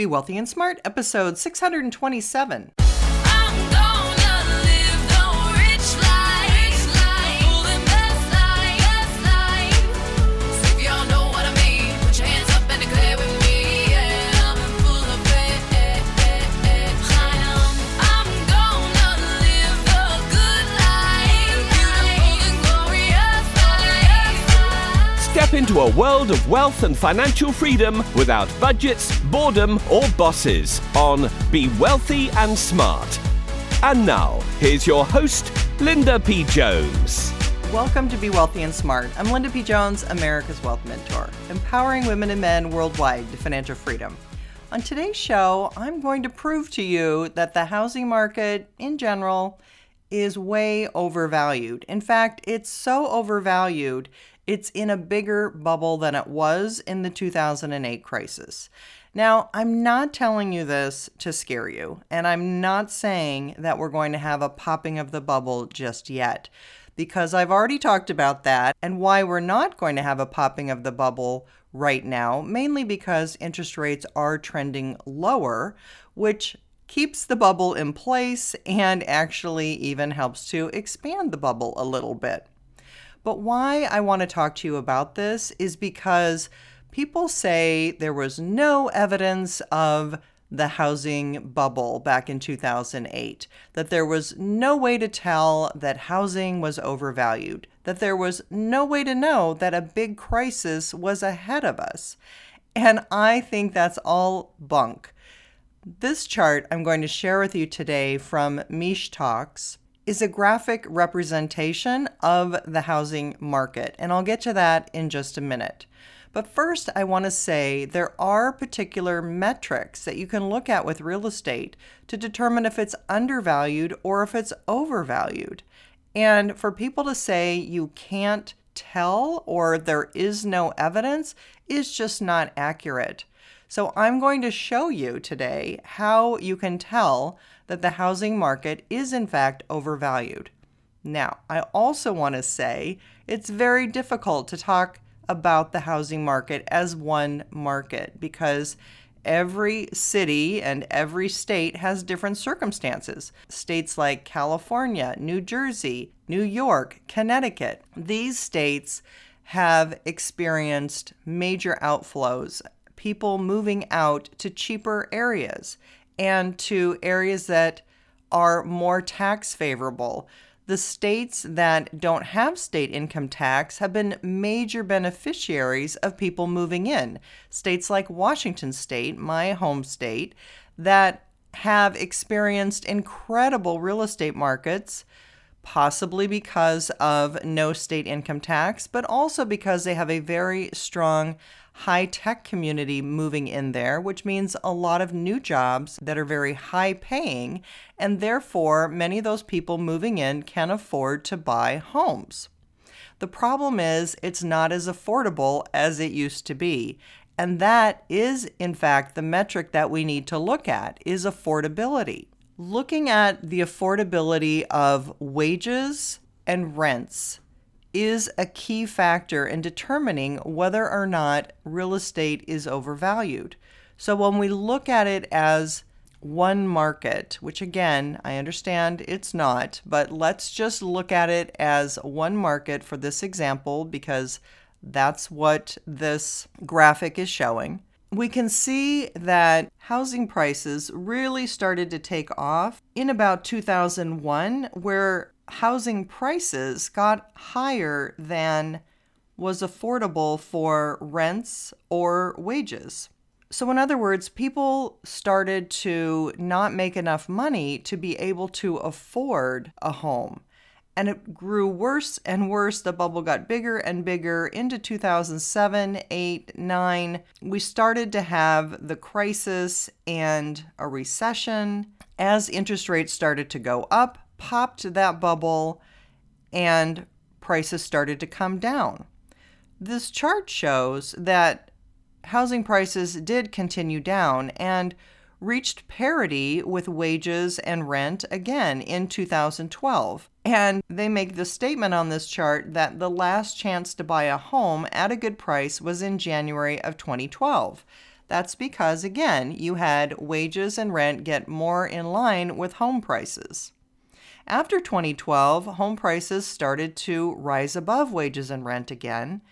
Be Wealthy and Smart, episode 627. Step into a world of wealth and financial freedom without budgets, boredom, or bosses on Be Wealthy and Smart. And now, here's your host, Linda P. Jones. Welcome to Be Wealthy and Smart. I'm Linda P. Jones, America's Wealth Mentor, empowering women and men worldwide to financial freedom. On today's show, I'm going to prove to you that the housing market in general is way overvalued. In fact, it's so overvalued, it's in a bigger bubble than it was in the 2008 crisis. Now, I'm not telling you this to scare you, and I'm not saying that we're going to have a popping of the bubble just yet because I've already talked about that and why we're not going to have a popping of the bubble right now, mainly because interest rates are trending lower, which keeps the bubble in place and actually even helps to expand the bubble a little bit. But why I want to talk to you about this is because people say there was no evidence of the housing bubble back in 2008, that there was no way to tell that housing was overvalued, that there was no way to know that a big crisis was ahead of us. And I think that's all bunk. This chart I'm going to share with you today from Mish Talks is a graphic representation of the housing market, and I'll get to that in just a minute. But first, I want to say there are particular metrics that you can look at with real estate to determine if it's undervalued or if it's overvalued. And for people to say you can't tell or there is no evidence is just not accurate. So I'm going to show you today how you can tell that the housing market is in fact overvalued. Now, I also want to say it's very difficult to talk about the housing market as one market because every city and every state has different circumstances. States like California, New Jersey, New York, Connecticut, these states have experienced major outflows, people moving out to cheaper areas and to areas that are more tax favorable. The states that don't have state income tax have been major beneficiaries of people moving in. States like Washington State, my home state, that have experienced incredible real estate markets, possibly because of no state income tax, but also because they have a very strong high tech community moving in there, which means a lot of new jobs that are very high paying, and therefore many of those people moving in can afford to buy homes. The problem is it's not as affordable as it used to be. And that is in fact the metric that we need to look at is affordability. Looking at the affordability of wages and rents is a key factor in determining whether or not real estate is overvalued. So when we look at it as one market, which again, I understand it's not, but let's just look at it as one market for this example because that's what this graphic is showing. We can see that housing prices really started to take off in about 2001, where housing prices got higher than was affordable for rents or wages. So, in other words, people started to not make enough money to be able to afford a home. And it grew worse and worse. The bubble got bigger and bigger into 2007, 8, 9. We started to have the crisis and a recession as interest rates started to go up popped that bubble and prices started to come down. This chart shows that housing prices did continue down and reached parity with wages and rent again in 2012. And they make the statement on this chart that the last chance to buy a home at a good price was in January of 2012. That's because, again, you had wages and rent get more in line with home prices. After 2012, home prices started to rise above wages and rent again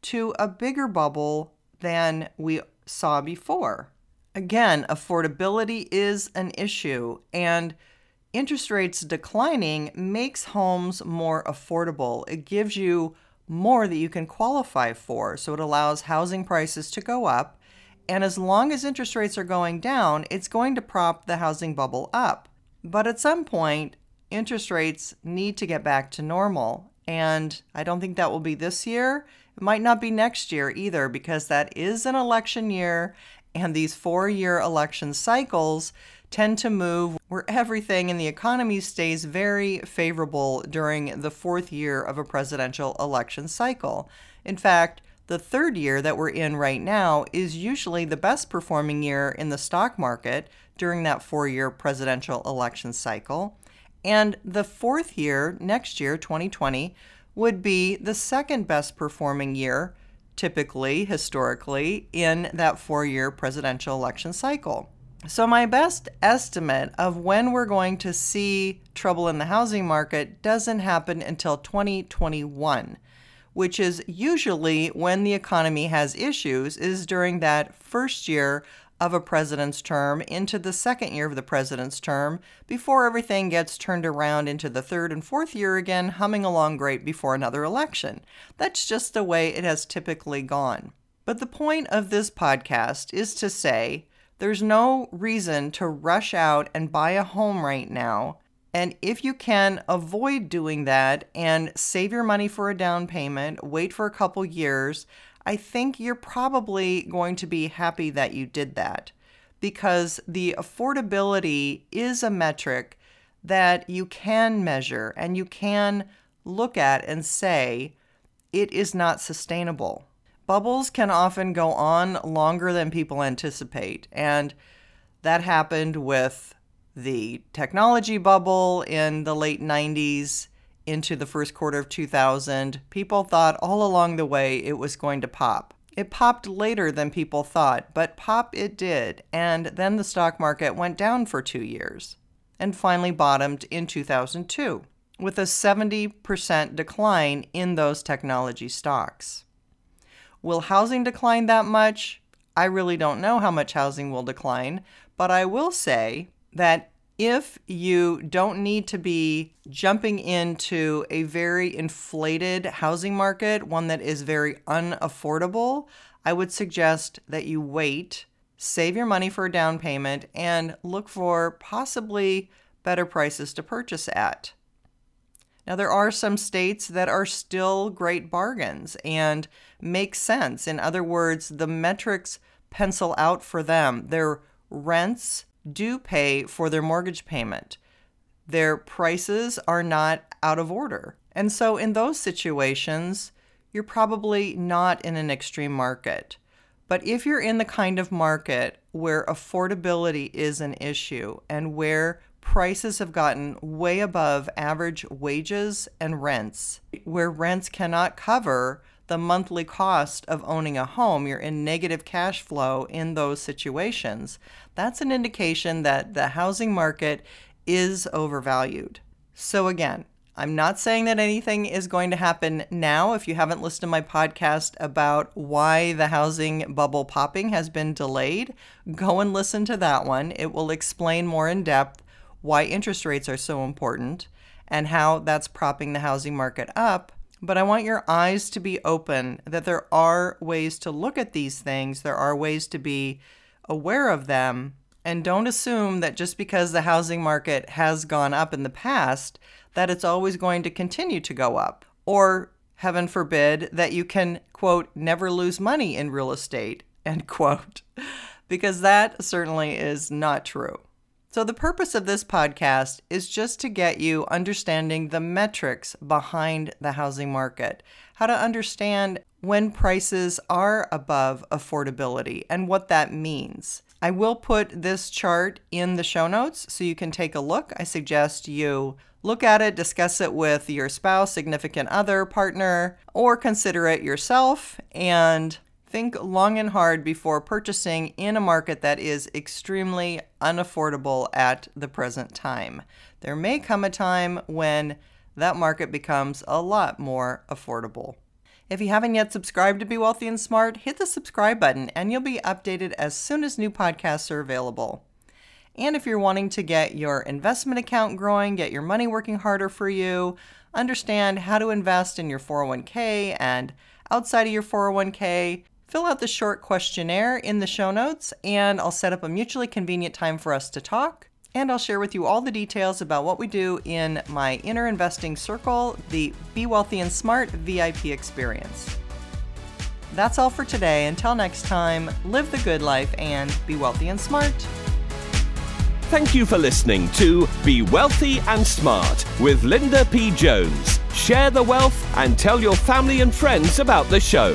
to a bigger bubble than we saw before. Again, affordability is an issue, and interest rates declining makes homes more affordable. It gives you more that you can qualify for, so it allows housing prices to go up. And as long as interest rates are going down, it's going to prop the housing bubble up. But at some point, interest rates need to get back to normal. And I don't think that will be this year. It might not be next year either, because that is an election year, and these four year election cycles tend to move where everything in the economy stays very favorable during the fourth year of a presidential election cycle. In fact, the third year that we're in right now is usually the best performing year in the stock market during that four year presidential election cycle. And the fourth year, next year, 2020, would be the second best performing year, typically, historically, in that four year presidential election cycle. So, my best estimate of when we're going to see trouble in the housing market doesn't happen until 2021, which is usually when the economy has issues, is during that first year of a president's term into the second year of the president's term before everything gets turned around into the third and fourth year again, humming along great before another election. That's just the way it has typically gone. But the point of this podcast is to say there's no reason to rush out and buy a home right now. And if you can avoid doing that and save your money for a down payment, wait for a couple years, I think you're probably going to be happy that you did that because the affordability is a metric that you can measure and you can look at and say it is not sustainable. Bubbles can often go on longer than people anticipate, and that happened with the technology bubble in the late 90s into the first quarter of 2000, people thought all along the way it was going to pop. It popped later than people thought, but pop it did, and then the stock market went down for two years and finally bottomed in 2002 with a 70% decline in those technology stocks. Will housing decline that much? I really don't know how much housing will decline, but I will say that if you don't need to be jumping into a very inflated housing market, one that is very unaffordable, I would suggest that you wait, save your money for a down payment, and look for possibly better prices to purchase at. Now, there are some states that are still great bargains and make sense. In other words, the metrics pencil out for them. Their rents do pay for their mortgage payment. Their prices are not out of order. And so, in those situations, you're probably not in an extreme market. But if you're in the kind of market where affordability is an issue and where prices have gotten way above average wages and rents, where rents cannot cover the monthly cost of owning a home, you're in negative cash flow in those situations, that's an indication that the housing market is overvalued. So, again, I'm not saying that anything is going to happen now. If you haven't listened to my podcast about why the housing bubble popping has been delayed, go and listen to that one. It will explain more in depth why interest rates are so important and how that's propping the housing market up but I want your eyes to be open that there are ways to look at these things, there are ways to be aware of them, and don't assume that just because the housing market has gone up in the past, that it's always going to continue to go up. Or, heaven forbid, that you can, quote, never lose money in real estate, end quote, because that certainly is not true. So, the purpose of this podcast is just to get you understanding the metrics behind the housing market, how to understand when prices are above affordability and what that means. I will put this chart in the show notes so you can take a look. I suggest you look at it, discuss it with your spouse, significant other, partner, or consider it yourself and think long and hard before purchasing in a market that is extremely unaffordable at the present time. There may come a time when that market becomes a lot more affordable. If you haven't yet subscribed to Be Wealthy and Smart, hit the subscribe button and you'll be updated as soon as new podcasts are available. And if you're wanting to get your investment account growing, get your money working harder for you, understand how to invest in your 401k and outside of your 401k, fill out the short questionnaire in the show notes and I'll set up a mutually convenient time for us to talk. And I'll share with you all the details about what we do in my inner investing circle, the Be Wealthy and Smart VIP experience. That's all for today. Until next time, live the good life and be wealthy and smart. Thank you for listening to Be Wealthy and Smart with Linda P. Jones. Share the wealth and tell your family and friends about the show.